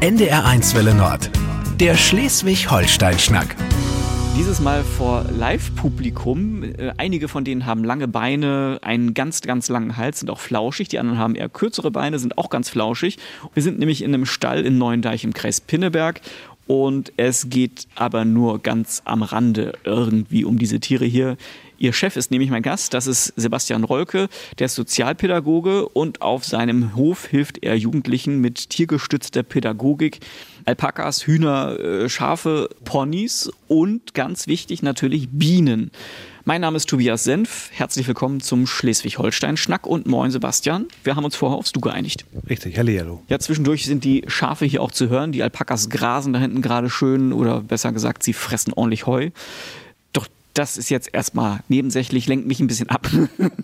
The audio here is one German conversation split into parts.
NDR1 Welle Nord. Der Schleswig-Holstein-Schnack. Dieses Mal vor Live-Publikum. Äh, einige von denen haben lange Beine, einen ganz, ganz langen Hals, sind auch flauschig. Die anderen haben eher kürzere Beine, sind auch ganz flauschig. Wir sind nämlich in einem Stall in Neuendeich im Kreis Pinneberg. Und es geht aber nur ganz am Rande irgendwie um diese Tiere hier. Ihr Chef ist nämlich mein Gast, das ist Sebastian Rolke, der ist Sozialpädagoge und auf seinem Hof hilft er Jugendlichen mit tiergestützter Pädagogik. Alpakas, Hühner, äh, Schafe, Ponys und ganz wichtig natürlich Bienen. Mein Name ist Tobias Senf. Herzlich willkommen zum Schleswig-Holstein-Schnack und moin Sebastian. Wir haben uns vorher aufs Du geeinigt. Richtig, hallo. Ja, zwischendurch sind die Schafe hier auch zu hören. Die Alpakas grasen da hinten gerade schön oder besser gesagt, sie fressen ordentlich Heu das ist jetzt erstmal nebensächlich, lenkt mich ein bisschen ab.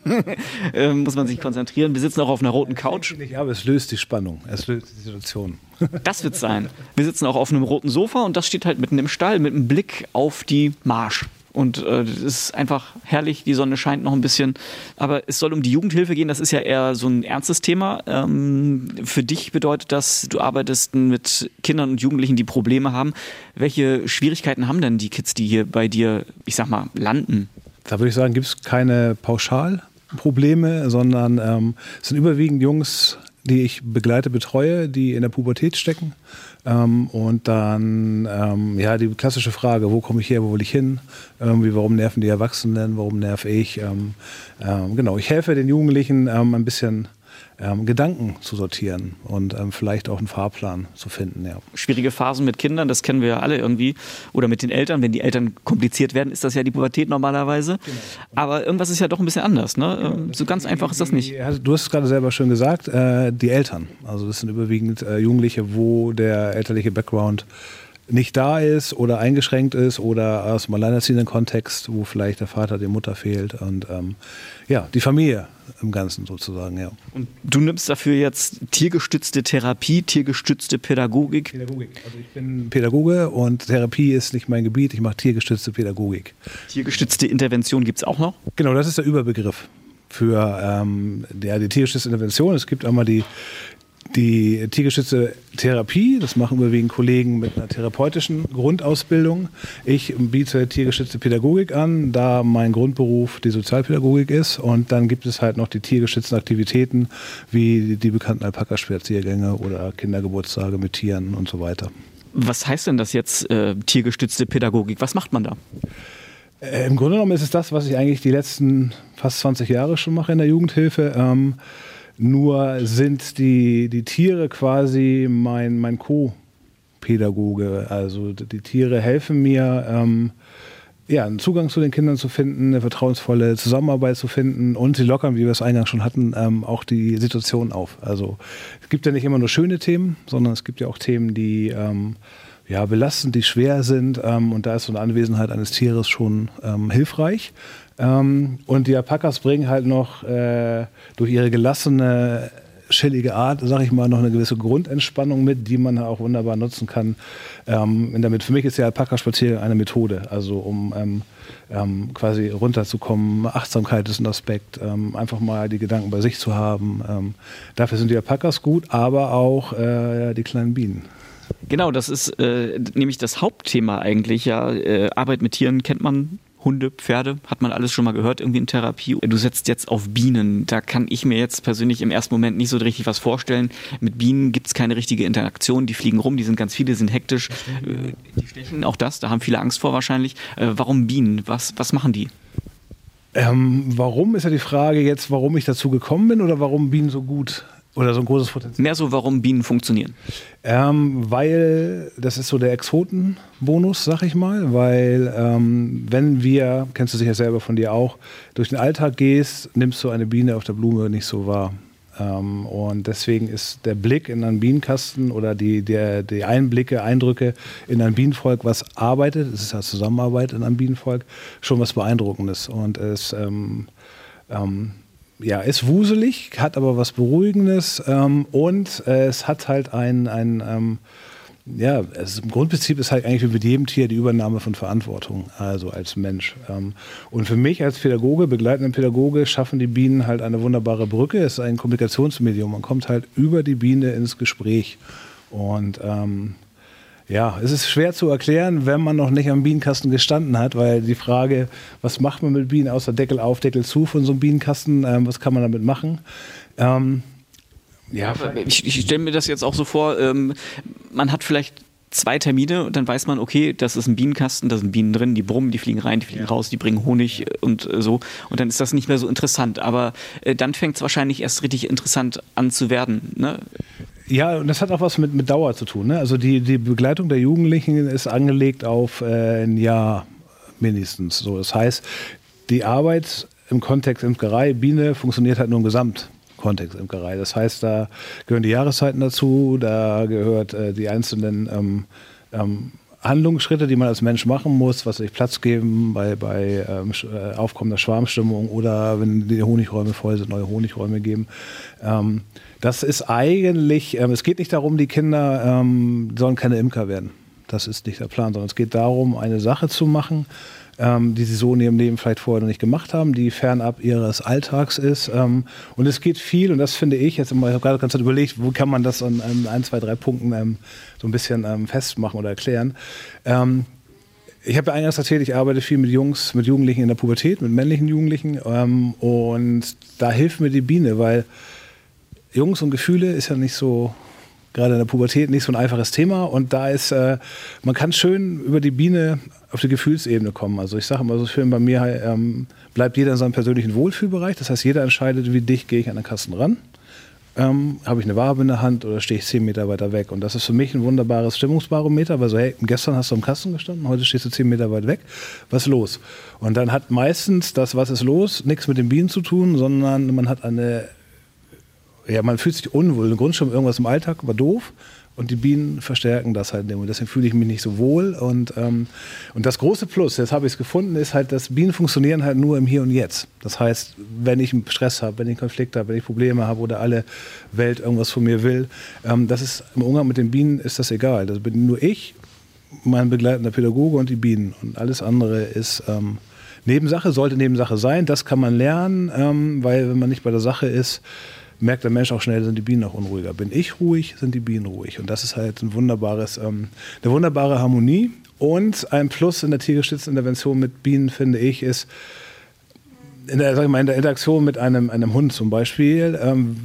ähm, muss man sich konzentrieren. Wir sitzen auch auf einer roten Couch. Ja, aber es löst die Spannung, es löst die Situation. das wird sein. Wir sitzen auch auf einem roten Sofa und das steht halt mitten im Stall mit einem Blick auf die Marsch. Und äh, es ist einfach herrlich, die Sonne scheint noch ein bisschen. Aber es soll um die Jugendhilfe gehen, das ist ja eher so ein ernstes Thema. Ähm, für dich bedeutet das, du arbeitest mit Kindern und Jugendlichen, die Probleme haben. Welche Schwierigkeiten haben denn die Kids, die hier bei dir, ich sag mal, landen? Da würde ich sagen, gibt es keine Pauschalprobleme, sondern ähm, es sind überwiegend Jungs, die ich begleite, betreue, die in der Pubertät stecken. Ähm, und dann, ähm, ja, die klassische Frage, wo komme ich her, wo will ich hin? Irgendwie, warum nerven die Erwachsenen, warum nerv ich? Ähm, ähm genau, ich helfe den Jugendlichen ähm, ein bisschen ähm, Gedanken zu sortieren und ähm, vielleicht auch einen Fahrplan zu finden. Ja. Schwierige Phasen mit Kindern, das kennen wir ja alle irgendwie. Oder mit den Eltern. Wenn die Eltern kompliziert werden, ist das ja die Pubertät normalerweise. Genau. Aber irgendwas ist ja doch ein bisschen anders. Ne? Genau, so ganz einfach ist das nicht. Du hast es gerade selber schön gesagt, äh, die Eltern. Also das sind überwiegend äh, Jugendliche, wo der elterliche Background nicht da ist oder eingeschränkt ist oder aus einem alleinerziehenden Kontext, wo vielleicht der Vater, die Mutter fehlt und ähm, ja, die Familie im Ganzen sozusagen, ja. Und du nimmst dafür jetzt tiergestützte Therapie, tiergestützte Pädagogik? Pädagogik. Also ich bin Pädagoge und Therapie ist nicht mein Gebiet, ich mache tiergestützte Pädagogik. Tiergestützte Intervention gibt es auch noch? Genau, das ist der Überbegriff für ähm, der, die tiergestützte Intervention. Es gibt einmal die die tiergeschützte Therapie, das machen überwiegend Kollegen mit einer therapeutischen Grundausbildung. Ich biete tiergeschützte Pädagogik an, da mein Grundberuf die Sozialpädagogik ist. Und dann gibt es halt noch die tiergeschützten Aktivitäten, wie die bekannten Alpaka-Spaziergänge oder Kindergeburtstage mit Tieren und so weiter. Was heißt denn das jetzt, äh, tiergestützte Pädagogik? Was macht man da? Äh, Im Grunde genommen ist es das, was ich eigentlich die letzten fast 20 Jahre schon mache in der Jugendhilfe. Ähm, nur sind die, die Tiere quasi mein, mein Co-Pädagoge. Also die Tiere helfen mir, ähm, ja, einen Zugang zu den Kindern zu finden, eine vertrauensvolle Zusammenarbeit zu finden und sie lockern, wie wir es eingangs schon hatten, ähm, auch die Situation auf. Also es gibt ja nicht immer nur schöne Themen, sondern es gibt ja auch Themen, die ähm, ja, belastend, die schwer sind ähm, und da ist so eine Anwesenheit eines Tieres schon ähm, hilfreich. Ähm, und die Alpakas bringen halt noch äh, durch ihre gelassene, chillige Art, sag ich mal, noch eine gewisse Grundentspannung mit, die man auch wunderbar nutzen kann. Ähm, damit für mich ist der Alpaka-Spaziergang eine Methode, also um ähm, ähm, quasi runterzukommen. Achtsamkeit ist ein Aspekt, ähm, einfach mal die Gedanken bei sich zu haben. Ähm, dafür sind die Alpakas gut, aber auch äh, die kleinen Bienen. Genau, das ist äh, nämlich das Hauptthema eigentlich. Ja, äh, Arbeit mit Tieren kennt man Hunde, Pferde, hat man alles schon mal gehört, irgendwie in Therapie. Du setzt jetzt auf Bienen. Da kann ich mir jetzt persönlich im ersten Moment nicht so richtig was vorstellen. Mit Bienen gibt es keine richtige Interaktion. Die fliegen rum, die sind ganz viele, sind hektisch. Äh, die stechen, auch das, da haben viele Angst vor wahrscheinlich. Äh, warum Bienen? Was, was machen die? Ähm, warum ist ja die Frage jetzt, warum ich dazu gekommen bin oder warum Bienen so gut oder so ein großes Potenzial. Mehr so, warum Bienen funktionieren. Ähm, weil das ist so der Exotenbonus, sag ich mal. Weil ähm, wenn wir, kennst du sicher selber von dir auch, durch den Alltag gehst, nimmst du eine Biene auf der Blume nicht so wahr. Ähm, und deswegen ist der Blick in einen Bienenkasten oder die, der, die Einblicke, Eindrücke in ein Bienenvolk, was arbeitet, es ist ja Zusammenarbeit in einem Bienenvolk, schon was Beeindruckendes. Und es ähm, ähm, ja, ist wuselig, hat aber was Beruhigendes ähm, und äh, es hat halt ein, ein ähm, ja, es, im Grundprinzip ist halt eigentlich wie mit jedem Tier die Übernahme von Verantwortung, also als Mensch. Ähm, und für mich als Pädagoge, begleitender Pädagoge, schaffen die Bienen halt eine wunderbare Brücke. Es ist ein Kommunikationsmedium. Man kommt halt über die Biene ins Gespräch. Und ähm, ja, es ist schwer zu erklären, wenn man noch nicht am Bienenkasten gestanden hat, weil die Frage, was macht man mit Bienen außer Deckel auf, Deckel zu von so einem Bienenkasten, ähm, was kann man damit machen? Ähm, ja, ich, ich stelle mir das jetzt auch so vor, ähm, man hat vielleicht zwei Termine und dann weiß man, okay, das ist ein Bienenkasten, da sind Bienen drin, die brummen, die fliegen rein, die fliegen ja. raus, die bringen Honig und äh, so. Und dann ist das nicht mehr so interessant. Aber äh, dann fängt es wahrscheinlich erst richtig interessant an zu werden. Ne? Ja, und das hat auch was mit, mit Dauer zu tun. Ne? Also die, die Begleitung der Jugendlichen ist angelegt auf äh, ein Jahr mindestens. So, das heißt, die Arbeit im Kontext Imkerei, Biene funktioniert halt nur im Gesamtkontext Imkerei. Das heißt, da gehören die Jahreszeiten dazu, da gehört äh, die einzelnen ähm, ähm, Handlungsschritte, die man als Mensch machen muss, was sich Platz geben bei, bei ähm, äh, aufkommender Schwarmstimmung oder wenn die Honigräume voll sind, neue Honigräume geben. Ähm, das ist eigentlich, ähm, es geht nicht darum, die Kinder ähm, sollen keine Imker werden. Das ist nicht der Plan, sondern es geht darum, eine Sache zu machen, ähm, die sie so in ihrem Leben vielleicht vorher noch nicht gemacht haben, die fernab ihres Alltags ist. Ähm, und es geht viel, und das finde ich jetzt immer, ich habe gerade ganz überlegt, wo kann man das an, an ein, zwei, drei Punkten ähm, so ein bisschen ähm, festmachen oder erklären. Ähm, ich habe ja eingangs erzählt, ich arbeite viel mit Jungs, mit Jugendlichen in der Pubertät, mit männlichen Jugendlichen. Ähm, und da hilft mir die Biene, weil Jungs und Gefühle ist ja nicht so, gerade in der Pubertät, nicht so ein einfaches Thema. Und da ist, äh, man kann schön über die Biene auf die Gefühlsebene kommen. Also ich sage immer so schön, bei mir ähm, bleibt jeder in seinem persönlichen Wohlfühlbereich. Das heißt, jeder entscheidet, wie dicht gehe ich an den Kasten ran. Ähm, habe ich eine Wabe in der Hand oder stehe ich zehn Meter weiter weg? Und das ist für mich ein wunderbares Stimmungsbarometer, weil so, hey, gestern hast du am Kasten gestanden, heute stehst du zehn Meter weit weg, was ist los? Und dann hat meistens das, was ist los, nichts mit den Bienen zu tun, sondern man hat eine ja, man fühlt sich unwohl. Im Grunde schon irgendwas im Alltag war doof. Und die Bienen verstärken das halt. Und deswegen fühle ich mich nicht so wohl. Und, ähm, und das große Plus, jetzt habe ich es gefunden, ist halt, dass Bienen funktionieren halt nur im Hier und Jetzt. Das heißt, wenn ich einen Stress habe, wenn ich einen Konflikt habe, wenn ich Probleme habe oder alle Welt irgendwas von mir will, ähm, das ist im Umgang mit den Bienen ist das egal. Das bin nur ich, mein begleitender Pädagoge und die Bienen. Und alles andere ist ähm, Nebensache, sollte Nebensache sein. Das kann man lernen, ähm, weil wenn man nicht bei der Sache ist, merkt der Mensch auch schnell, sind die Bienen auch unruhiger. Bin ich ruhig, sind die Bienen ruhig. Und das ist halt ein wunderbares, ähm, eine wunderbare Harmonie. Und ein Plus in der tiergestützten Intervention mit Bienen, finde ich, ist, in der, sag mal, in der Interaktion mit einem, einem Hund zum Beispiel, ähm,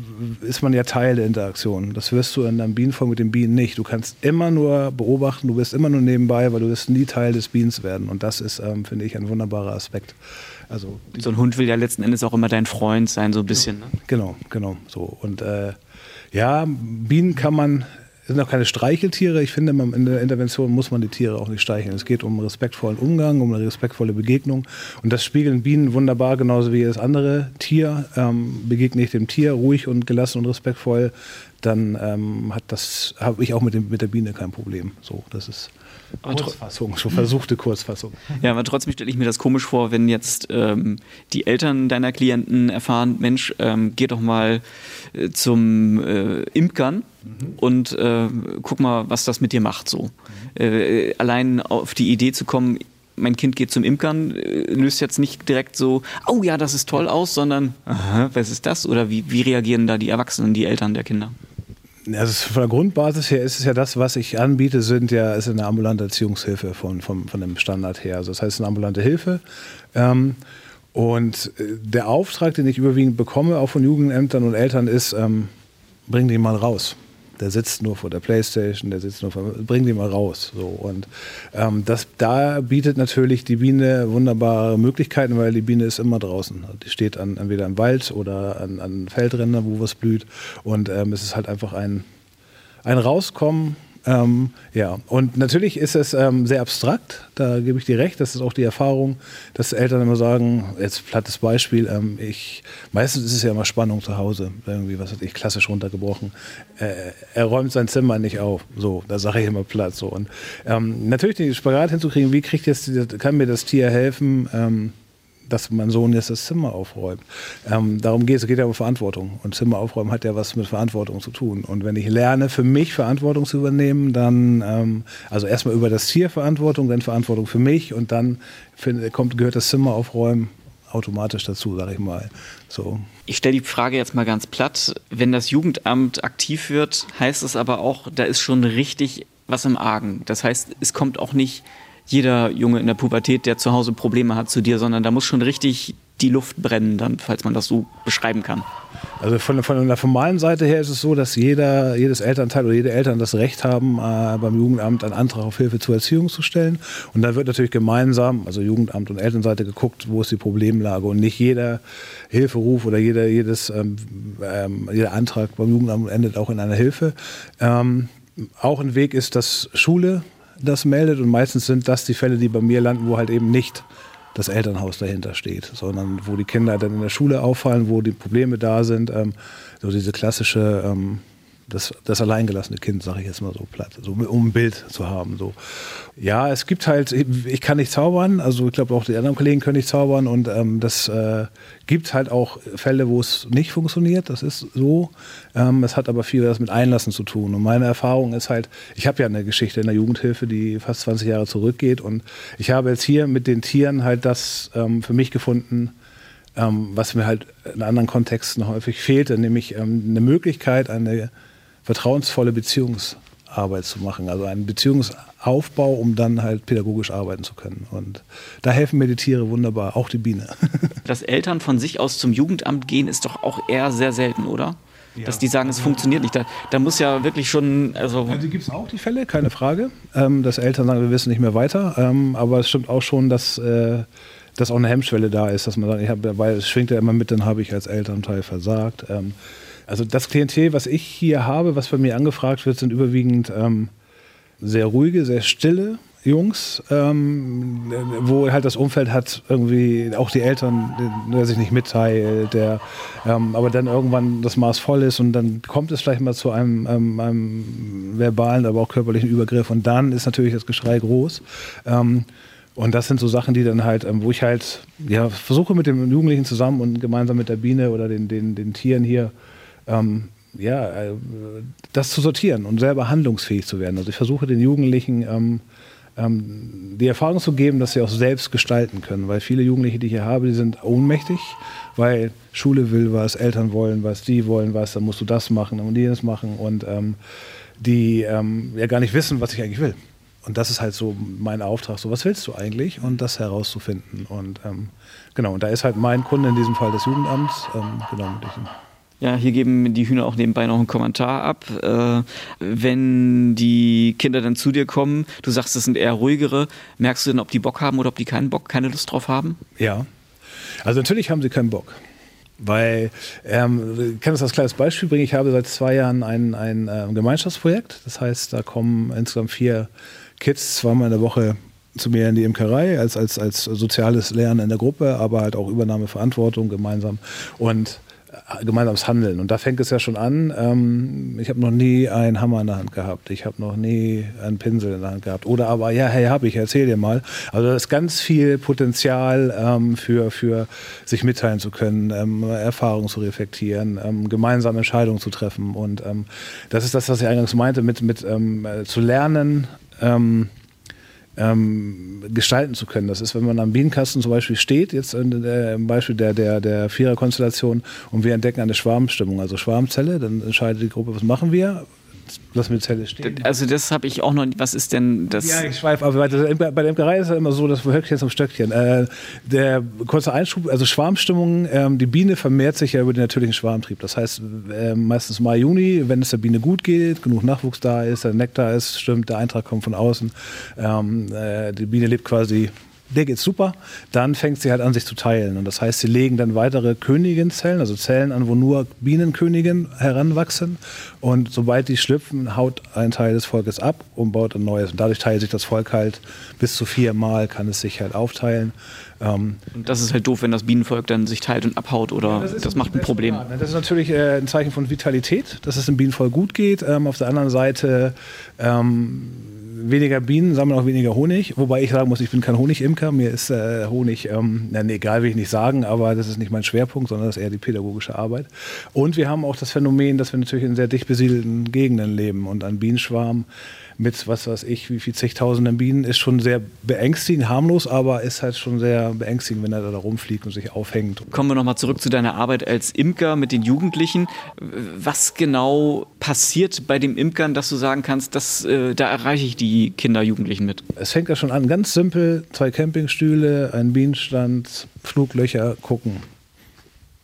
ist man ja Teil der Interaktion. Das wirst du in einem Bienenvolk mit den Bienen nicht. Du kannst immer nur beobachten, du bist immer nur nebenbei, weil du wirst nie Teil des Bienens werden. Und das ist, ähm, finde ich, ein wunderbarer Aspekt. Also, so ein Hund will ja letzten Endes auch immer dein Freund sein, so ein bisschen. Ne? Genau, genau. So. Und äh, ja, Bienen kann man, sind auch keine Streicheltiere. Ich finde, in der Intervention muss man die Tiere auch nicht streicheln. Es geht um respektvollen Umgang, um eine respektvolle Begegnung. Und das spiegeln Bienen wunderbar, genauso wie jedes andere Tier. Ähm, begegne ich dem Tier ruhig und gelassen und respektvoll, dann ähm, hat das, habe ich auch mit, dem, mit der Biene kein Problem. So, das ist Kurzfassung, schon versuchte Kurzfassung. Ja, aber trotzdem stelle ich mir das komisch vor, wenn jetzt ähm, die Eltern deiner Klienten erfahren, Mensch, ähm, geh doch mal äh, zum äh, Imkern mhm. und äh, guck mal, was das mit dir macht so. Mhm. Äh, allein auf die Idee zu kommen, mein Kind geht zum Imkern, äh, löst jetzt nicht direkt so, oh ja, das ist toll aus, sondern, aha, was ist das? Oder wie, wie reagieren da die Erwachsenen, die Eltern der Kinder? Also von der Grundbasis her ist es ja das, was ich anbiete, sind ja ist eine ambulante Erziehungshilfe von, von, von dem Standard her. Also das heißt eine ambulante Hilfe. Ähm, und äh, der Auftrag, den ich überwiegend bekomme, auch von Jugendämtern und Eltern, ist, ähm, bring den mal raus der sitzt nur vor der Playstation, der sitzt nur vor, bring die mal raus. So. Und ähm, das, da bietet natürlich die Biene wunderbare Möglichkeiten, weil die Biene ist immer draußen. Die steht an, entweder im Wald oder an, an Feldrändern, wo was blüht. Und ähm, es ist halt einfach ein, ein Rauskommen ähm, ja, und natürlich ist es ähm, sehr abstrakt, da gebe ich dir recht. Das ist auch die Erfahrung, dass Eltern immer sagen, jetzt plattes Beispiel, ähm, ich, meistens ist es ja immer Spannung zu Hause, irgendwie, was weiß ich, klassisch runtergebrochen. Äh, er räumt sein Zimmer nicht auf, so, da sage ich immer platt. So. Und ähm, natürlich den Spagat hinzukriegen, wie kriegt jetzt, kann mir das Tier helfen, ähm, dass mein Sohn jetzt das Zimmer aufräumt. Ähm, darum geht es, geht ja um Verantwortung. Und Zimmer aufräumen hat ja was mit Verantwortung zu tun. Und wenn ich lerne, für mich Verantwortung zu übernehmen, dann, ähm, also erstmal über das Tier Verantwortung, dann Verantwortung für mich und dann find, kommt, gehört das Zimmer aufräumen automatisch dazu, sage ich mal. So. Ich stelle die Frage jetzt mal ganz platt. Wenn das Jugendamt aktiv wird, heißt es aber auch, da ist schon richtig was im Argen. Das heißt, es kommt auch nicht jeder Junge in der Pubertät, der zu Hause Probleme hat, zu dir, sondern da muss schon richtig die Luft brennen, dann, falls man das so beschreiben kann. Also von, von der formalen Seite her ist es so, dass jeder, jedes Elternteil oder jede Eltern das Recht haben, äh, beim Jugendamt einen Antrag auf Hilfe zur Erziehung zu stellen. Und dann wird natürlich gemeinsam, also Jugendamt und Elternseite, geguckt, wo ist die Problemlage. Und nicht jeder Hilferuf oder jeder, jedes, ähm, ähm, jeder Antrag beim Jugendamt endet auch in einer Hilfe. Ähm, auch ein Weg ist, dass Schule das meldet und meistens sind das die Fälle, die bei mir landen, wo halt eben nicht das Elternhaus dahinter steht, sondern wo die Kinder dann in der Schule auffallen, wo die Probleme da sind. Ähm, so diese klassische ähm, das, das alleingelassene Kind, sage ich jetzt mal so platt, so, um ein Bild zu haben. So. Ja, es gibt halt, ich kann nicht zaubern, also ich glaube auch die anderen Kollegen können nicht zaubern und ähm, das äh, gibt halt auch Fälle, wo es nicht funktioniert, das ist so. Ähm, es hat aber viel was mit Einlassen zu tun und meine Erfahrung ist halt, ich habe ja eine Geschichte in der Jugendhilfe, die fast 20 Jahre zurückgeht und ich habe jetzt hier mit den Tieren halt das ähm, für mich gefunden, ähm, was mir halt in anderen Kontexten häufig fehlte, nämlich ähm, eine Möglichkeit, eine vertrauensvolle Beziehungsarbeit zu machen. Also einen Beziehungsaufbau, um dann halt pädagogisch arbeiten zu können. Und da helfen mir die Tiere wunderbar, auch die Biene. Dass Eltern von sich aus zum Jugendamt gehen, ist doch auch eher sehr selten, oder? Ja. Dass die sagen, es funktioniert nicht. Da, da muss ja wirklich schon. Also, also gibt es auch die Fälle, keine Frage, ähm, dass Eltern sagen, wir wissen nicht mehr weiter. Ähm, aber es stimmt auch schon, dass. Äh, dass auch eine Hemmschwelle da ist, dass man sagt, ich hab, weil es schwingt ja immer mit, dann habe ich als Elternteil versagt. Ähm, also das Klientel, was ich hier habe, was bei mir angefragt wird, sind überwiegend ähm, sehr ruhige, sehr stille Jungs, ähm, wo halt das Umfeld hat irgendwie auch die Eltern, der sich nicht mitteilt, der ähm, aber dann irgendwann das Maß voll ist und dann kommt es vielleicht mal zu einem, ähm, einem verbalen, aber auch körperlichen Übergriff und dann ist natürlich das Geschrei groß. Ähm, und das sind so Sachen, die dann halt, ähm, wo ich halt ja, versuche mit dem Jugendlichen zusammen und gemeinsam mit der Biene oder den, den, den Tieren hier ähm, ja, äh, das zu sortieren und selber handlungsfähig zu werden. Also ich versuche den Jugendlichen ähm, ähm, die Erfahrung zu geben, dass sie auch selbst gestalten können, weil viele Jugendliche, die ich hier habe, die sind ohnmächtig, weil Schule will was, Eltern wollen was, die wollen was, dann musst du das machen und jenes machen und ähm, die ähm, ja gar nicht wissen, was ich eigentlich will. Und das ist halt so mein Auftrag, so was willst du eigentlich und das herauszufinden. Und ähm, genau, und da ist halt mein Kunde in diesem Fall das Jugendamt. Ähm, genau, ja, hier geben die Hühner auch nebenbei noch einen Kommentar ab. Äh, wenn die Kinder dann zu dir kommen, du sagst, das sind eher ruhigere, merkst du denn, ob die Bock haben oder ob die keinen Bock, keine Lust drauf haben? Ja. Also natürlich haben sie keinen Bock. Weil, ähm, ich kann das als kleines Beispiel bringen, ich habe seit zwei Jahren ein, ein äh, Gemeinschaftsprojekt. Das heißt, da kommen insgesamt vier Kids zweimal in der Woche zu mir in die Imkerei als, als, als soziales Lernen in der Gruppe, aber halt auch Übernahmeverantwortung gemeinsam. Und gemeinsames Handeln. Und da fängt es ja schon an. Ähm, ich habe noch nie einen Hammer in der Hand gehabt. Ich habe noch nie einen Pinsel in der Hand gehabt. Oder aber, ja, hey, habe ich, erzähl dir mal. Also da ist ganz viel Potenzial ähm, für, für sich mitteilen zu können, ähm, Erfahrungen zu reflektieren, ähm, gemeinsame Entscheidungen zu treffen. Und ähm, das ist das, was ich eingangs meinte, mit, mit ähm, äh, zu lernen, ähm, ähm, gestalten zu können. Das ist, wenn man am Bienenkasten zum Beispiel steht, jetzt äh, im Beispiel der, der, der Viererkonstellation, und wir entdecken eine Schwarmstimmung, also Schwarmzelle, dann entscheidet die Gruppe, was machen wir? Lassen wir Zelle stehen. Also das habe ich auch noch nicht. Was ist denn das? Ja, ich schweife aber. Bei der Imkerei ist es immer so, dass wir Höckchen zum Stöckchen. Äh, der kurze Einschub, also Schwarmstimmung, ähm, die Biene vermehrt sich ja über den natürlichen Schwarmtrieb. Das heißt, äh, meistens Mai, Juni, wenn es der Biene gut geht, genug Nachwuchs da ist, der Nektar ist, stimmt, der Eintrag kommt von außen. Ähm, äh, die Biene lebt quasi der geht super, dann fängt sie halt an, sich zu teilen. Und das heißt, sie legen dann weitere Königinzellen, also Zellen an, wo nur Bienenköniginnen heranwachsen. Und sobald die schlüpfen, haut ein Teil des Volkes ab und baut ein neues. Und dadurch teilt sich das Volk halt bis zu viermal, kann es sich halt aufteilen. Ähm und das ist halt doof, wenn das Bienenvolk dann sich teilt und abhaut oder ja, das, das macht ein Problem. Ne? Das ist natürlich äh, ein Zeichen von Vitalität, dass es dem Bienenvolk gut geht. Ähm, auf der anderen Seite ähm, weniger Bienen sammeln auch weniger Honig. Wobei ich sagen muss, ich bin kein Honigimker. Mir ist äh, Honig, ähm, na, nee, egal will ich nicht sagen, aber das ist nicht mein Schwerpunkt, sondern das ist eher die pädagogische Arbeit. Und wir haben auch das Phänomen, dass wir natürlich in sehr dicht besiedelten Gegenden leben und ein Bienenschwarm mit, was weiß ich, wie viel zigtausenden Bienen, ist schon sehr beängstigend, harmlos, aber ist halt schon sehr beängstigend, wenn er da rumfliegt und sich aufhängt. Kommen wir nochmal zurück zu deiner Arbeit als Imker mit den Jugendlichen. Was genau passiert bei den Imkern, dass du sagen kannst, dass, äh, da erreiche ich die Kinder, Jugendlichen mit? Es fängt ja schon an, ganz simpel, zwei Campingstühle, ein Bienenstand, Fluglöcher gucken.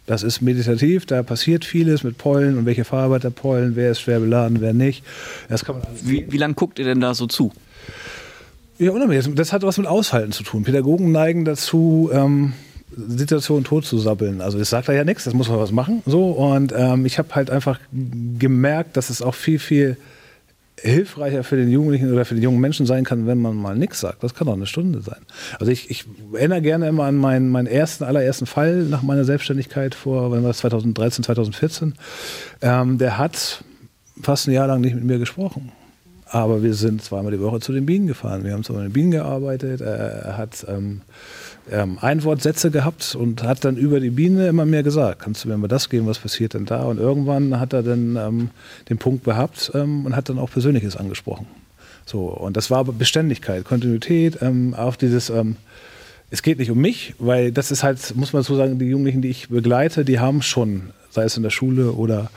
Das ist meditativ, da passiert vieles mit Pollen und welche Farbe hat der Pollen, wer ist schwer beladen, wer nicht. Das kann man wie wie lange guckt ihr denn da so zu? Ja, unabhängig. Das hat was mit Aushalten zu tun. Pädagogen neigen dazu, ähm, Situationen tot zu sabbeln. Also es sagt da ja nichts, das muss man was machen. So und ähm, ich habe halt einfach gemerkt, dass es auch viel, viel hilfreicher für den Jugendlichen oder für die jungen Menschen sein kann, wenn man mal nichts sagt. Das kann auch eine Stunde sein. Also ich, ich erinnere gerne immer an meinen, meinen ersten, allerersten Fall nach meiner Selbstständigkeit vor, wenn war das 2013, 2014. Ähm, der hat fast ein Jahr lang nicht mit mir gesprochen. Aber wir sind zweimal die Woche zu den Bienen gefahren. Wir haben zweimal mit den Bienen gearbeitet. Er hat ähm, ähm, Einwortsätze gehabt und hat dann über die Biene immer mehr gesagt, kannst du mir mal das geben, was passiert denn da? Und irgendwann hat er dann ähm, den Punkt gehabt ähm, und hat dann auch Persönliches angesprochen. So, und das war Beständigkeit, Kontinuität, ähm, auch dieses, ähm, es geht nicht um mich, weil das ist halt, muss man so sagen, die Jugendlichen, die ich begleite, die haben schon sei es in der Schule oder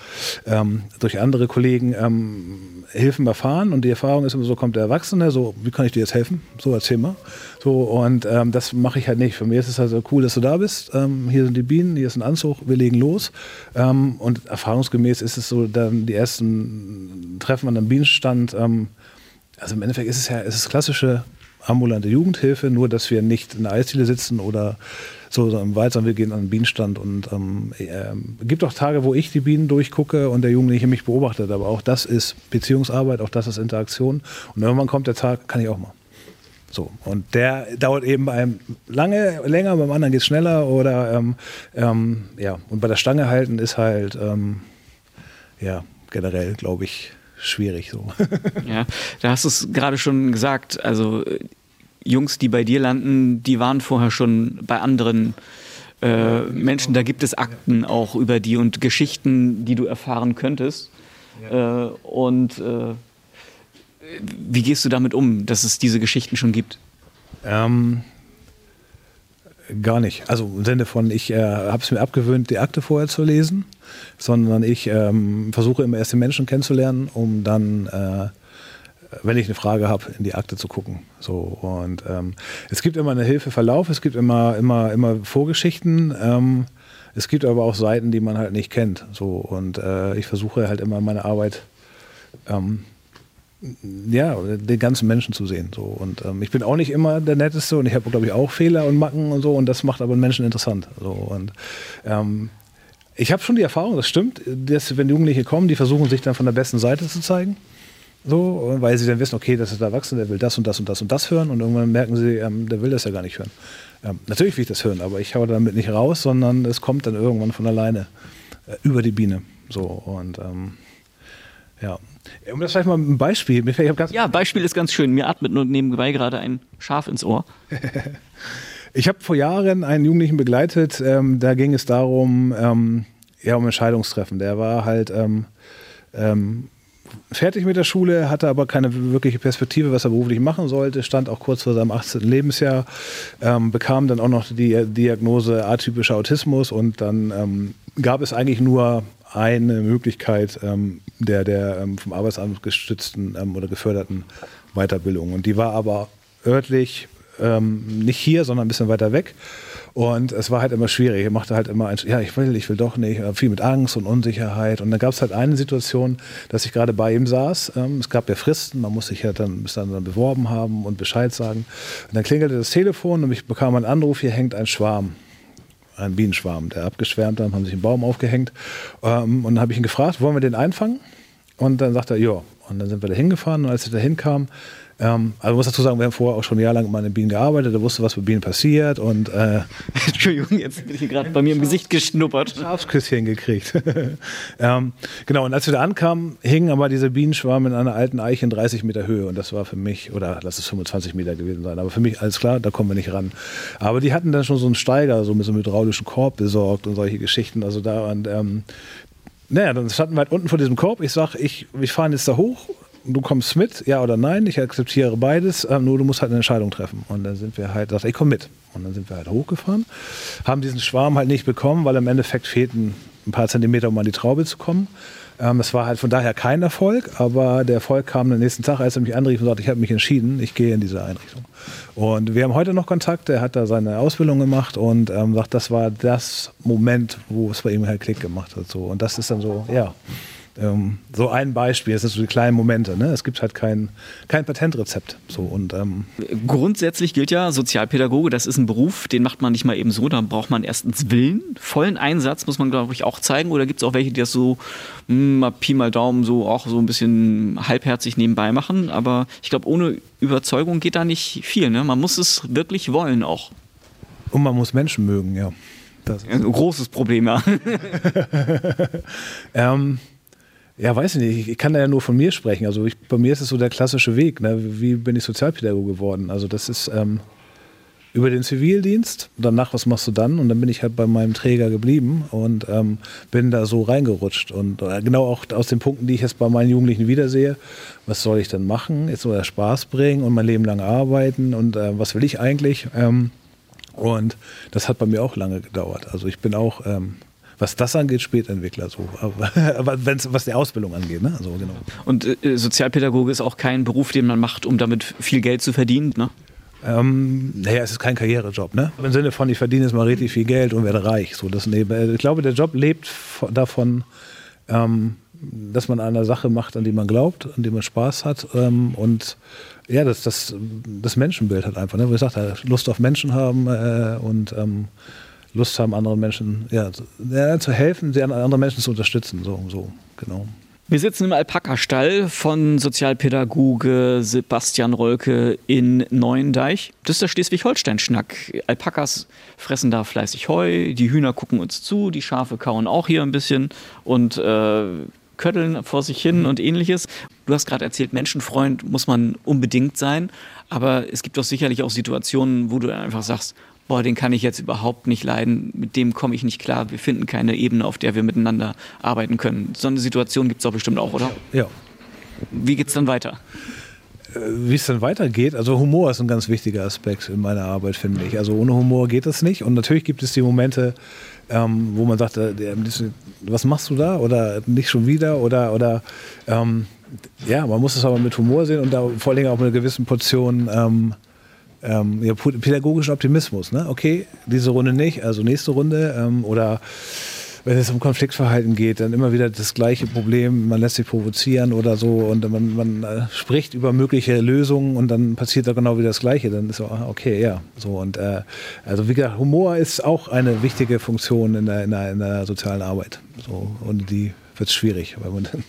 ähm, durch andere Kollegen, ähm, Hilfen erfahren. Und die Erfahrung ist immer so, kommt der Erwachsene, so, wie kann ich dir jetzt helfen? So erzähl mal. So, und ähm, das mache ich halt nicht. Für mich ist es also cool, dass du da bist. Ähm, hier sind die Bienen, hier ist ein Anzug, wir legen los. Ähm, und erfahrungsgemäß ist es so, dann die ersten Treffen an einem Bienenstand, ähm, also im Endeffekt ist es ja, es klassische ambulante Jugendhilfe, nur dass wir nicht in der Eisdiele sitzen oder so, im Wald, sondern wir gehen an den Bienenstand und ähm, äh, gibt auch Tage, wo ich die Bienen durchgucke und der Jugendliche mich beobachtet, aber auch das ist Beziehungsarbeit, auch das ist Interaktion und irgendwann kommt der Tag, kann ich auch mal. So, und der dauert eben bei einem lange, länger, beim anderen geht es schneller oder ähm, ähm, ja, und bei der Stange halten ist halt ähm, ja generell, glaube ich, schwierig so. ja, da hast du es gerade schon gesagt, also Jungs, die bei dir landen, die waren vorher schon bei anderen äh, Menschen. Da gibt es Akten auch über die und Geschichten, die du erfahren könntest. Äh, und äh, wie gehst du damit um, dass es diese Geschichten schon gibt? Ähm, gar nicht. Also im Sinne von, ich äh, habe es mir abgewöhnt, die Akte vorher zu lesen, sondern ich ähm, versuche immer erst den Menschen kennenzulernen, um dann äh, wenn ich eine Frage habe, in die Akte zu gucken. So und ähm, es gibt immer eine Hilfeverlauf, es gibt immer immer immer Vorgeschichten. Ähm, es gibt aber auch Seiten, die man halt nicht kennt. So und äh, ich versuche halt immer meine Arbeit ähm, ja, den ganzen Menschen zu sehen. So. Und ähm, ich bin auch nicht immer der Netteste und ich habe, glaube ich, auch Fehler und Macken und so und das macht aber einen Menschen interessant. So. Und ähm, ich habe schon die Erfahrung, das stimmt, dass wenn Jugendliche kommen, die versuchen sich dann von der besten Seite zu zeigen. So, weil sie dann wissen, okay, das ist der Erwachsene, der will das und das und das und das hören und irgendwann merken sie, ähm, der will das ja gar nicht hören. Ähm, natürlich will ich das hören, aber ich haue damit nicht raus, sondern es kommt dann irgendwann von alleine äh, über die Biene. So und ähm, ja. Um das vielleicht mal ein Beispiel. ja, Beispiel ist ganz schön. Mir atmet nur nebenbei gerade ein Schaf ins Ohr. ich habe vor Jahren einen Jugendlichen begleitet, ähm, da ging es darum, ähm, ja, um Entscheidungstreffen. Der war halt ähm, ähm fertig mit der Schule, hatte aber keine wirkliche Perspektive, was er beruflich machen sollte, stand auch kurz vor seinem 18. Lebensjahr, ähm, bekam dann auch noch die Diagnose atypischer Autismus und dann ähm, gab es eigentlich nur eine Möglichkeit ähm, der, der ähm, vom Arbeitsamt gestützten ähm, oder geförderten Weiterbildung. Und die war aber örtlich ähm, nicht hier, sondern ein bisschen weiter weg. Und es war halt immer schwierig. Er machte halt immer, ein, ja, ich will, ich will doch nicht. Viel mit Angst und Unsicherheit. Und dann gab es halt eine Situation, dass ich gerade bei ihm saß. Ähm, es gab ja Fristen, man muss sich ja dann bis dann, dann beworben haben und Bescheid sagen. Und dann klingelte das Telefon und ich bekam einen Anruf, hier hängt ein Schwarm ein Bienenschwarm, der abgeschwärmt hat, haben sich einen Baum aufgehängt. Ähm, und dann habe ich ihn gefragt, wollen wir den einfangen? Und dann sagt er, ja. Und dann sind wir da hingefahren und als ich da hinkam, ähm, also muss dazu sagen, wir haben vorher auch schon jahrelang mal in Bienen gearbeitet, er wusste, was mit Bienen passiert und äh, Entschuldigung, jetzt bin ich gerade bei mir im Gesicht geschnuppert. Schafsküsschen gekriegt. ähm, genau, und als wir da ankamen, hingen aber diese Bienenschwarm in einer alten Eiche in 30 Meter Höhe und das war für mich, oder lass es 25 Meter gewesen sein, aber für mich alles klar, da kommen wir nicht ran. Aber die hatten dann schon so einen Steiger, so mit so einem hydraulischen Korb besorgt und solche Geschichten, also da und ähm, naja, dann standen wir halt unten vor diesem Korb. Ich sag, ich, wir fahren jetzt da hoch du kommst mit, ja oder nein, ich akzeptiere beides, ähm, nur du musst halt eine Entscheidung treffen. Und dann sind wir halt, dachte ich, komm mit. Und dann sind wir halt hochgefahren, haben diesen Schwarm halt nicht bekommen, weil im Endeffekt fehlten ein paar Zentimeter, um an die Traube zu kommen. Ähm, es war halt von daher kein Erfolg, aber der Erfolg kam am nächsten Tag, als er mich anrief und sagte, ich habe mich entschieden, ich gehe in diese Einrichtung. Und wir haben heute noch Kontakt, er hat da seine Ausbildung gemacht und ähm, sagt, das war das Moment, wo es bei ihm halt Klick gemacht hat. So. Und das ist dann so, ja, ähm, so ein Beispiel, das sind so die kleinen Momente. Ne? Es gibt halt kein, kein Patentrezept. So, und, ähm Grundsätzlich gilt ja, Sozialpädagoge, das ist ein Beruf, den macht man nicht mal eben so, da braucht man erstens Willen, vollen Einsatz muss man, glaube ich, auch zeigen. Oder gibt es auch welche, die das so hm, mal Pi mal Daumen so auch so ein bisschen halbherzig nebenbei machen. Aber ich glaube, ohne Überzeugung geht da nicht viel. Ne? Man muss es wirklich wollen auch. Und man muss Menschen mögen, ja. Das ist ein großes Problem, ja. ähm, ja, weiß ich nicht. Ich kann da ja nur von mir sprechen. Also ich, bei mir ist es so der klassische Weg. Ne? Wie bin ich Sozialpädagoge geworden? Also das ist ähm, über den Zivildienst. Danach, was machst du dann? Und dann bin ich halt bei meinem Träger geblieben und ähm, bin da so reingerutscht. Und äh, genau auch aus den Punkten, die ich jetzt bei meinen Jugendlichen wiedersehe. Was soll ich denn machen? Jetzt soll er Spaß bringen und mein Leben lang arbeiten. Und äh, was will ich eigentlich? Ähm, und das hat bei mir auch lange gedauert. Also ich bin auch ähm, was das angeht, Spätentwickler so. Aber, wenn's, was die Ausbildung angeht, ne? Also, genau. Und äh, Sozialpädagoge ist auch kein Beruf, den man macht, um damit viel Geld zu verdienen, ne? Ähm, naja, es ist kein Karrierejob, ne? Im Sinne von, ich verdiene jetzt mal richtig viel Geld und werde reich. So, das, ich glaube, der Job lebt davon, ähm, dass man eine Sache macht, an die man glaubt, an die man Spaß hat ähm, und ja, das, das, das Menschenbild hat einfach, ne? Wie gesagt, Lust auf Menschen haben äh, und ähm, Lust haben, anderen Menschen ja, zu helfen, sie andere Menschen zu unterstützen. So, so genau. Wir sitzen im Alpaka-Stall von Sozialpädagoge Sebastian Rolke in Neuendeich. Das ist der Schleswig-Holstein-Schnack. Alpakas fressen da fleißig Heu, die Hühner gucken uns zu, die Schafe kauen auch hier ein bisschen und äh, kötteln vor sich hin und ähnliches. Du hast gerade erzählt, Menschenfreund muss man unbedingt sein, aber es gibt doch sicherlich auch Situationen, wo du einfach sagst, boah, den kann ich jetzt überhaupt nicht leiden, mit dem komme ich nicht klar, wir finden keine Ebene, auf der wir miteinander arbeiten können. So eine Situation gibt es doch bestimmt auch, oder? Ja. Wie geht es dann weiter? Äh, wie es dann weitergeht, also Humor ist ein ganz wichtiger Aspekt in meiner Arbeit, finde ich. Also ohne Humor geht das nicht. Und natürlich gibt es die Momente, ähm, wo man sagt, äh, was machst du da? Oder nicht schon wieder? Oder, oder ähm, ja, man muss es aber mit Humor sehen und da vor allem auch mit einer gewissen Portion ähm, ähm, ja, pädagogischen Optimismus. Ne? Okay, diese Runde nicht, also nächste Runde. Ähm, oder wenn es um Konfliktverhalten geht, dann immer wieder das gleiche Problem, man lässt sich provozieren oder so und man, man äh, spricht über mögliche Lösungen und dann passiert da genau wieder das Gleiche. Dann ist so, ah, okay, ja. So, und äh, also wie gesagt, Humor ist auch eine wichtige Funktion in der, in der, in der sozialen Arbeit. So, und die wird es schwierig, weil man dann,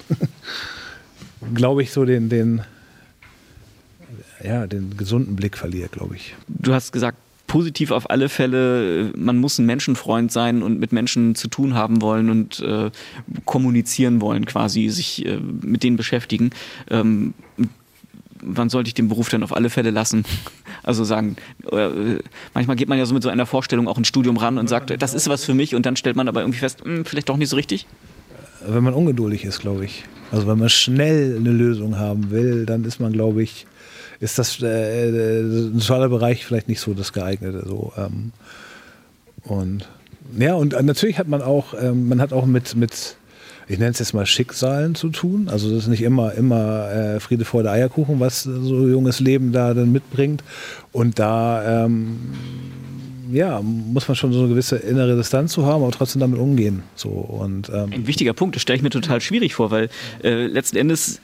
glaube ich, so den, den ja, den gesunden Blick verliert, glaube ich. Du hast gesagt, positiv auf alle Fälle, man muss ein Menschenfreund sein und mit Menschen zu tun haben wollen und äh, kommunizieren wollen, quasi sich äh, mit denen beschäftigen. Ähm, wann sollte ich den Beruf denn auf alle Fälle lassen? Also sagen, äh, manchmal geht man ja so mit so einer Vorstellung auch ins Studium ran und sagt, das ist was für mich und dann stellt man aber irgendwie fest, mh, hm, vielleicht doch nicht so richtig. Wenn man ungeduldig ist, glaube ich. Also wenn man schnell eine Lösung haben will, dann ist man, glaube ich, ist das äh, soziale Bereich vielleicht nicht so das geeignete. So, ähm, und ja, und natürlich hat man auch, ähm, man hat auch mit, mit ich nenne es jetzt mal Schicksalen zu tun. Also das ist nicht immer, immer äh, Friede, Freude, Eierkuchen, was so junges Leben da dann mitbringt. Und da ähm, ja, muss man schon so eine gewisse innere Distanz zu haben, aber trotzdem damit umgehen. So, und, ähm Ein wichtiger Punkt, das stelle ich mir total schwierig vor, weil äh, letzten Endes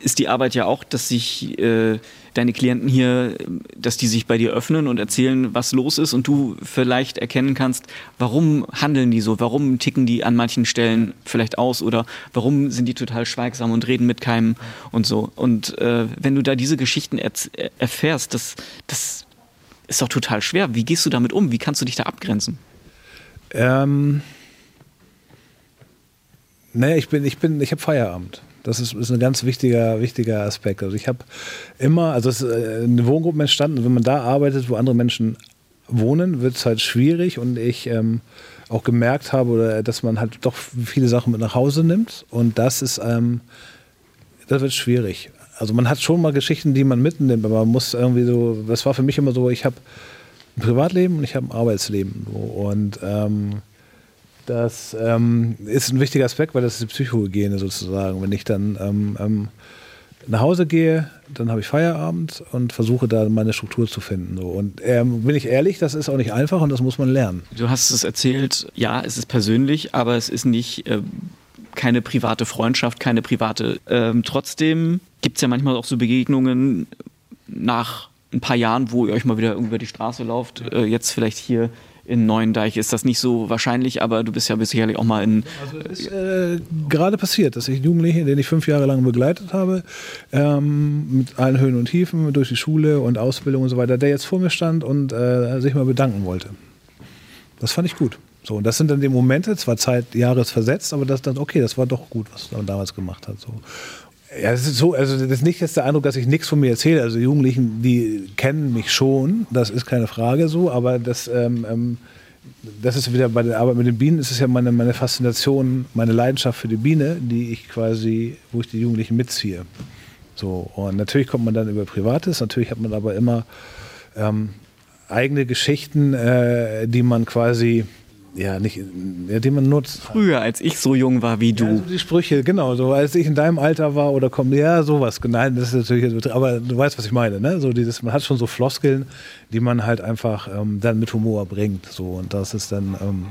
ist die Arbeit ja auch, dass sich äh, deine Klienten hier, dass die sich bei dir öffnen und erzählen, was los ist und du vielleicht erkennen kannst, warum handeln die so, warum ticken die an manchen Stellen vielleicht aus oder warum sind die total schweigsam und reden mit keinem und so. Und äh, wenn du da diese Geschichten erfährst, das, das ist doch total schwer. Wie gehst du damit um? Wie kannst du dich da abgrenzen? Ähm, naja, ich bin, ich bin, ich habe Feierabend. Das ist, ist ein ganz wichtiger, wichtiger Aspekt. Also ich habe immer, also es ist äh, eine Wohngruppe entstanden, wenn man da arbeitet, wo andere Menschen wohnen, wird es halt schwierig und ich ähm, auch gemerkt habe, oder, dass man halt doch viele Sachen mit nach Hause nimmt und das ist, ähm, das wird schwierig. also man hat schon mal Geschichten, die man mitnimmt, aber man muss irgendwie so, das war für mich immer so, ich habe ein Privatleben und ich habe ein Arbeitsleben. Und ähm, das ähm, ist ein wichtiger Aspekt, weil das ist die Psychohygiene sozusagen. Wenn ich dann ähm, ähm nach Hause gehe, dann habe ich Feierabend und versuche da meine Struktur zu finden. So. Und ähm, bin ich ehrlich, das ist auch nicht einfach und das muss man lernen. Du hast es erzählt, ja, es ist persönlich, aber es ist nicht äh, keine private Freundschaft, keine private. Ähm, trotzdem gibt es ja manchmal auch so Begegnungen nach ein paar Jahren, wo ihr euch mal wieder über die Straße lauft. Äh, jetzt vielleicht hier in Neuendeich ist das nicht so wahrscheinlich, aber du bist ja sicherlich auch mal in. Also es ist äh, gerade passiert, dass ich Jugendliche, den ich fünf Jahre lang begleitet habe, ähm, mit allen Höhen und Tiefen durch die Schule und Ausbildung und so weiter, der jetzt vor mir stand und äh, sich mal bedanken wollte. Das fand ich gut. So, und das sind dann die Momente, zwar Zeit, Jahres versetzt, aber das dann, okay, das war doch gut, was man damals gemacht hat. So. Ja, das ist so, also das ist nicht jetzt der Eindruck, dass ich nichts von mir erzähle. Also Jugendlichen, die kennen mich schon, das ist keine Frage so, aber das, ähm, ähm, das ist wieder bei der Arbeit mit den Bienen, ist es ja meine, meine Faszination, meine Leidenschaft für die Biene, die ich quasi, wo ich die Jugendlichen mitziehe. So, und natürlich kommt man dann über Privates, natürlich hat man aber immer ähm, eigene Geschichten, äh, die man quasi ja, nicht, ja, den man nutzt. Früher, als ich so jung war wie du. Ja, also die Sprüche, genau, so als ich in deinem Alter war oder komm, ja, sowas, nein, das ist natürlich, aber du weißt, was ich meine, ne? So dieses, man hat schon so Floskeln, die man halt einfach ähm, dann mit Humor bringt, so und das ist dann ähm,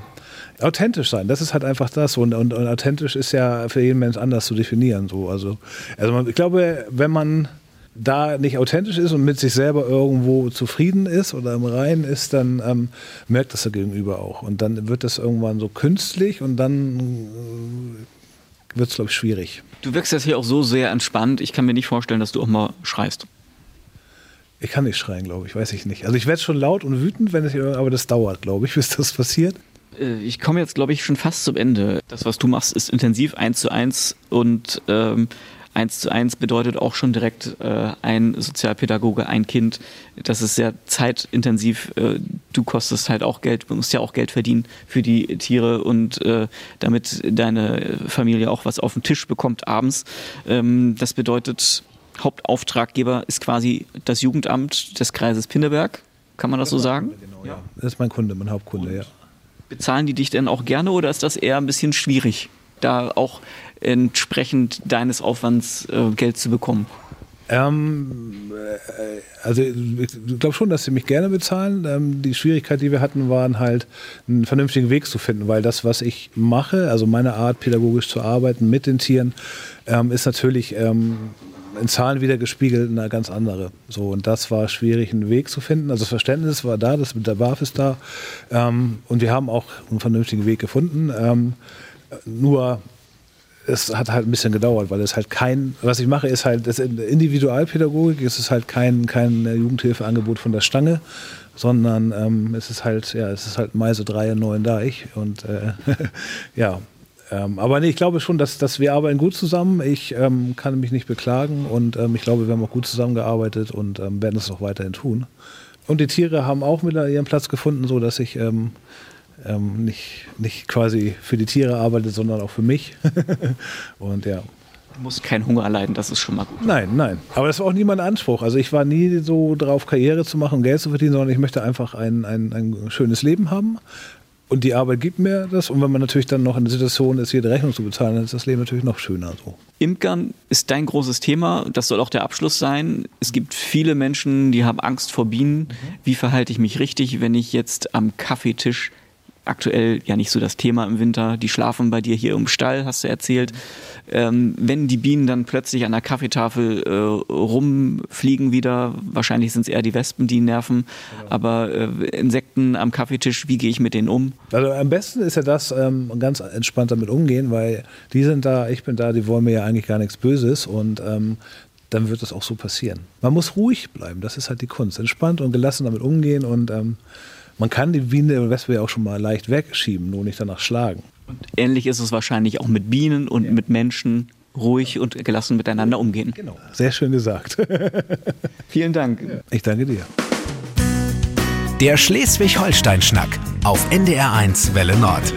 authentisch sein, das ist halt einfach das und, und, und authentisch ist ja für jeden Mensch anders zu definieren, so, also, also man, ich glaube, wenn man da nicht authentisch ist und mit sich selber irgendwo zufrieden ist oder im Reinen ist, dann ähm, merkt das der Gegenüber auch. Und dann wird das irgendwann so künstlich und dann äh, wird es, glaube ich, schwierig. Du wirkst jetzt hier auch so sehr entspannt. Ich kann mir nicht vorstellen, dass du auch mal schreist. Ich kann nicht schreien, glaube ich, weiß ich nicht. Also ich werde schon laut und wütend, wenn es, aber das dauert, glaube ich, bis das passiert. Äh, ich komme jetzt, glaube ich, schon fast zum Ende. Das, was du machst, ist intensiv eins zu eins und ähm, eins zu eins bedeutet auch schon direkt äh, ein Sozialpädagoge, ein Kind. Das ist sehr zeitintensiv. Äh, du kostest halt auch Geld, du musst ja auch Geld verdienen für die Tiere und äh, damit deine Familie auch was auf den Tisch bekommt abends. Ähm, das bedeutet, Hauptauftraggeber ist quasi das Jugendamt des Kreises Pinneberg. Kann man das, das so sagen? Genau, ja. Das ist mein Kunde, mein Hauptkunde, und ja. Bezahlen die dich denn auch gerne oder ist das eher ein bisschen schwierig? Da auch entsprechend deines Aufwands äh, Geld zu bekommen? Ähm, äh, also ich glaube schon, dass sie mich gerne bezahlen. Ähm, die Schwierigkeit, die wir hatten, waren halt einen vernünftigen Weg zu finden, weil das, was ich mache, also meine Art, pädagogisch zu arbeiten mit den Tieren, ähm, ist natürlich ähm, in Zahlen wieder gespiegelt eine ganz andere. So, und das war schwierig, einen Weg zu finden. Also das Verständnis war da, das mit der BAF ist da. Ähm, und wir haben auch einen vernünftigen Weg gefunden. Ähm, nur es hat halt ein bisschen gedauert, weil es halt kein, was ich mache, ist halt, das Individualpädagogik, es ist halt kein, kein Jugendhilfeangebot von der Stange, sondern ähm, es ist halt, ja, es ist halt Meise 3 in Neuendeich und äh, ja. Ähm, aber nee, ich glaube schon, dass, dass wir arbeiten gut zusammen. Ich ähm, kann mich nicht beklagen und ähm, ich glaube, wir haben auch gut zusammengearbeitet und ähm, werden es auch weiterhin tun. Und die Tiere haben auch wieder ihren Platz gefunden, so dass ich ähm, nicht, nicht quasi für die Tiere arbeitet, sondern auch für mich. und ja. Du musst keinen Hunger erleiden, das ist schon mal gut. Nein, nein. Aber das war auch nie mein Anspruch. Also ich war nie so drauf, Karriere zu machen, Geld zu verdienen, sondern ich möchte einfach ein, ein, ein schönes Leben haben. Und die Arbeit gibt mir das. Und wenn man natürlich dann noch in der Situation ist, jede Rechnung zu bezahlen, dann ist das Leben natürlich noch schöner. So. Imkern ist dein großes Thema. Das soll auch der Abschluss sein. Es gibt viele Menschen, die haben Angst vor Bienen. Mhm. Wie verhalte ich mich richtig, wenn ich jetzt am Kaffeetisch aktuell ja nicht so das Thema im Winter. Die schlafen bei dir hier im Stall, hast du erzählt. Ähm, wenn die Bienen dann plötzlich an der Kaffeetafel äh, rumfliegen wieder, wahrscheinlich sind es eher die Wespen, die nerven, genau. aber äh, Insekten am Kaffeetisch, wie gehe ich mit denen um? Also am besten ist ja das, ähm, ganz entspannt damit umgehen, weil die sind da, ich bin da, die wollen mir ja eigentlich gar nichts Böses und ähm, dann wird das auch so passieren. Man muss ruhig bleiben, das ist halt die Kunst. Entspannt und gelassen damit umgehen und ähm, man kann die Biene oder Wespe ja auch schon mal leicht wegschieben, nur nicht danach schlagen. Und ähnlich ist es wahrscheinlich auch mit Bienen und ja. mit Menschen ruhig und gelassen miteinander umgehen. Genau. Sehr schön gesagt. Vielen Dank. Ich danke dir. Der Schleswig-Holstein-Schnack auf NDR1 Welle Nord.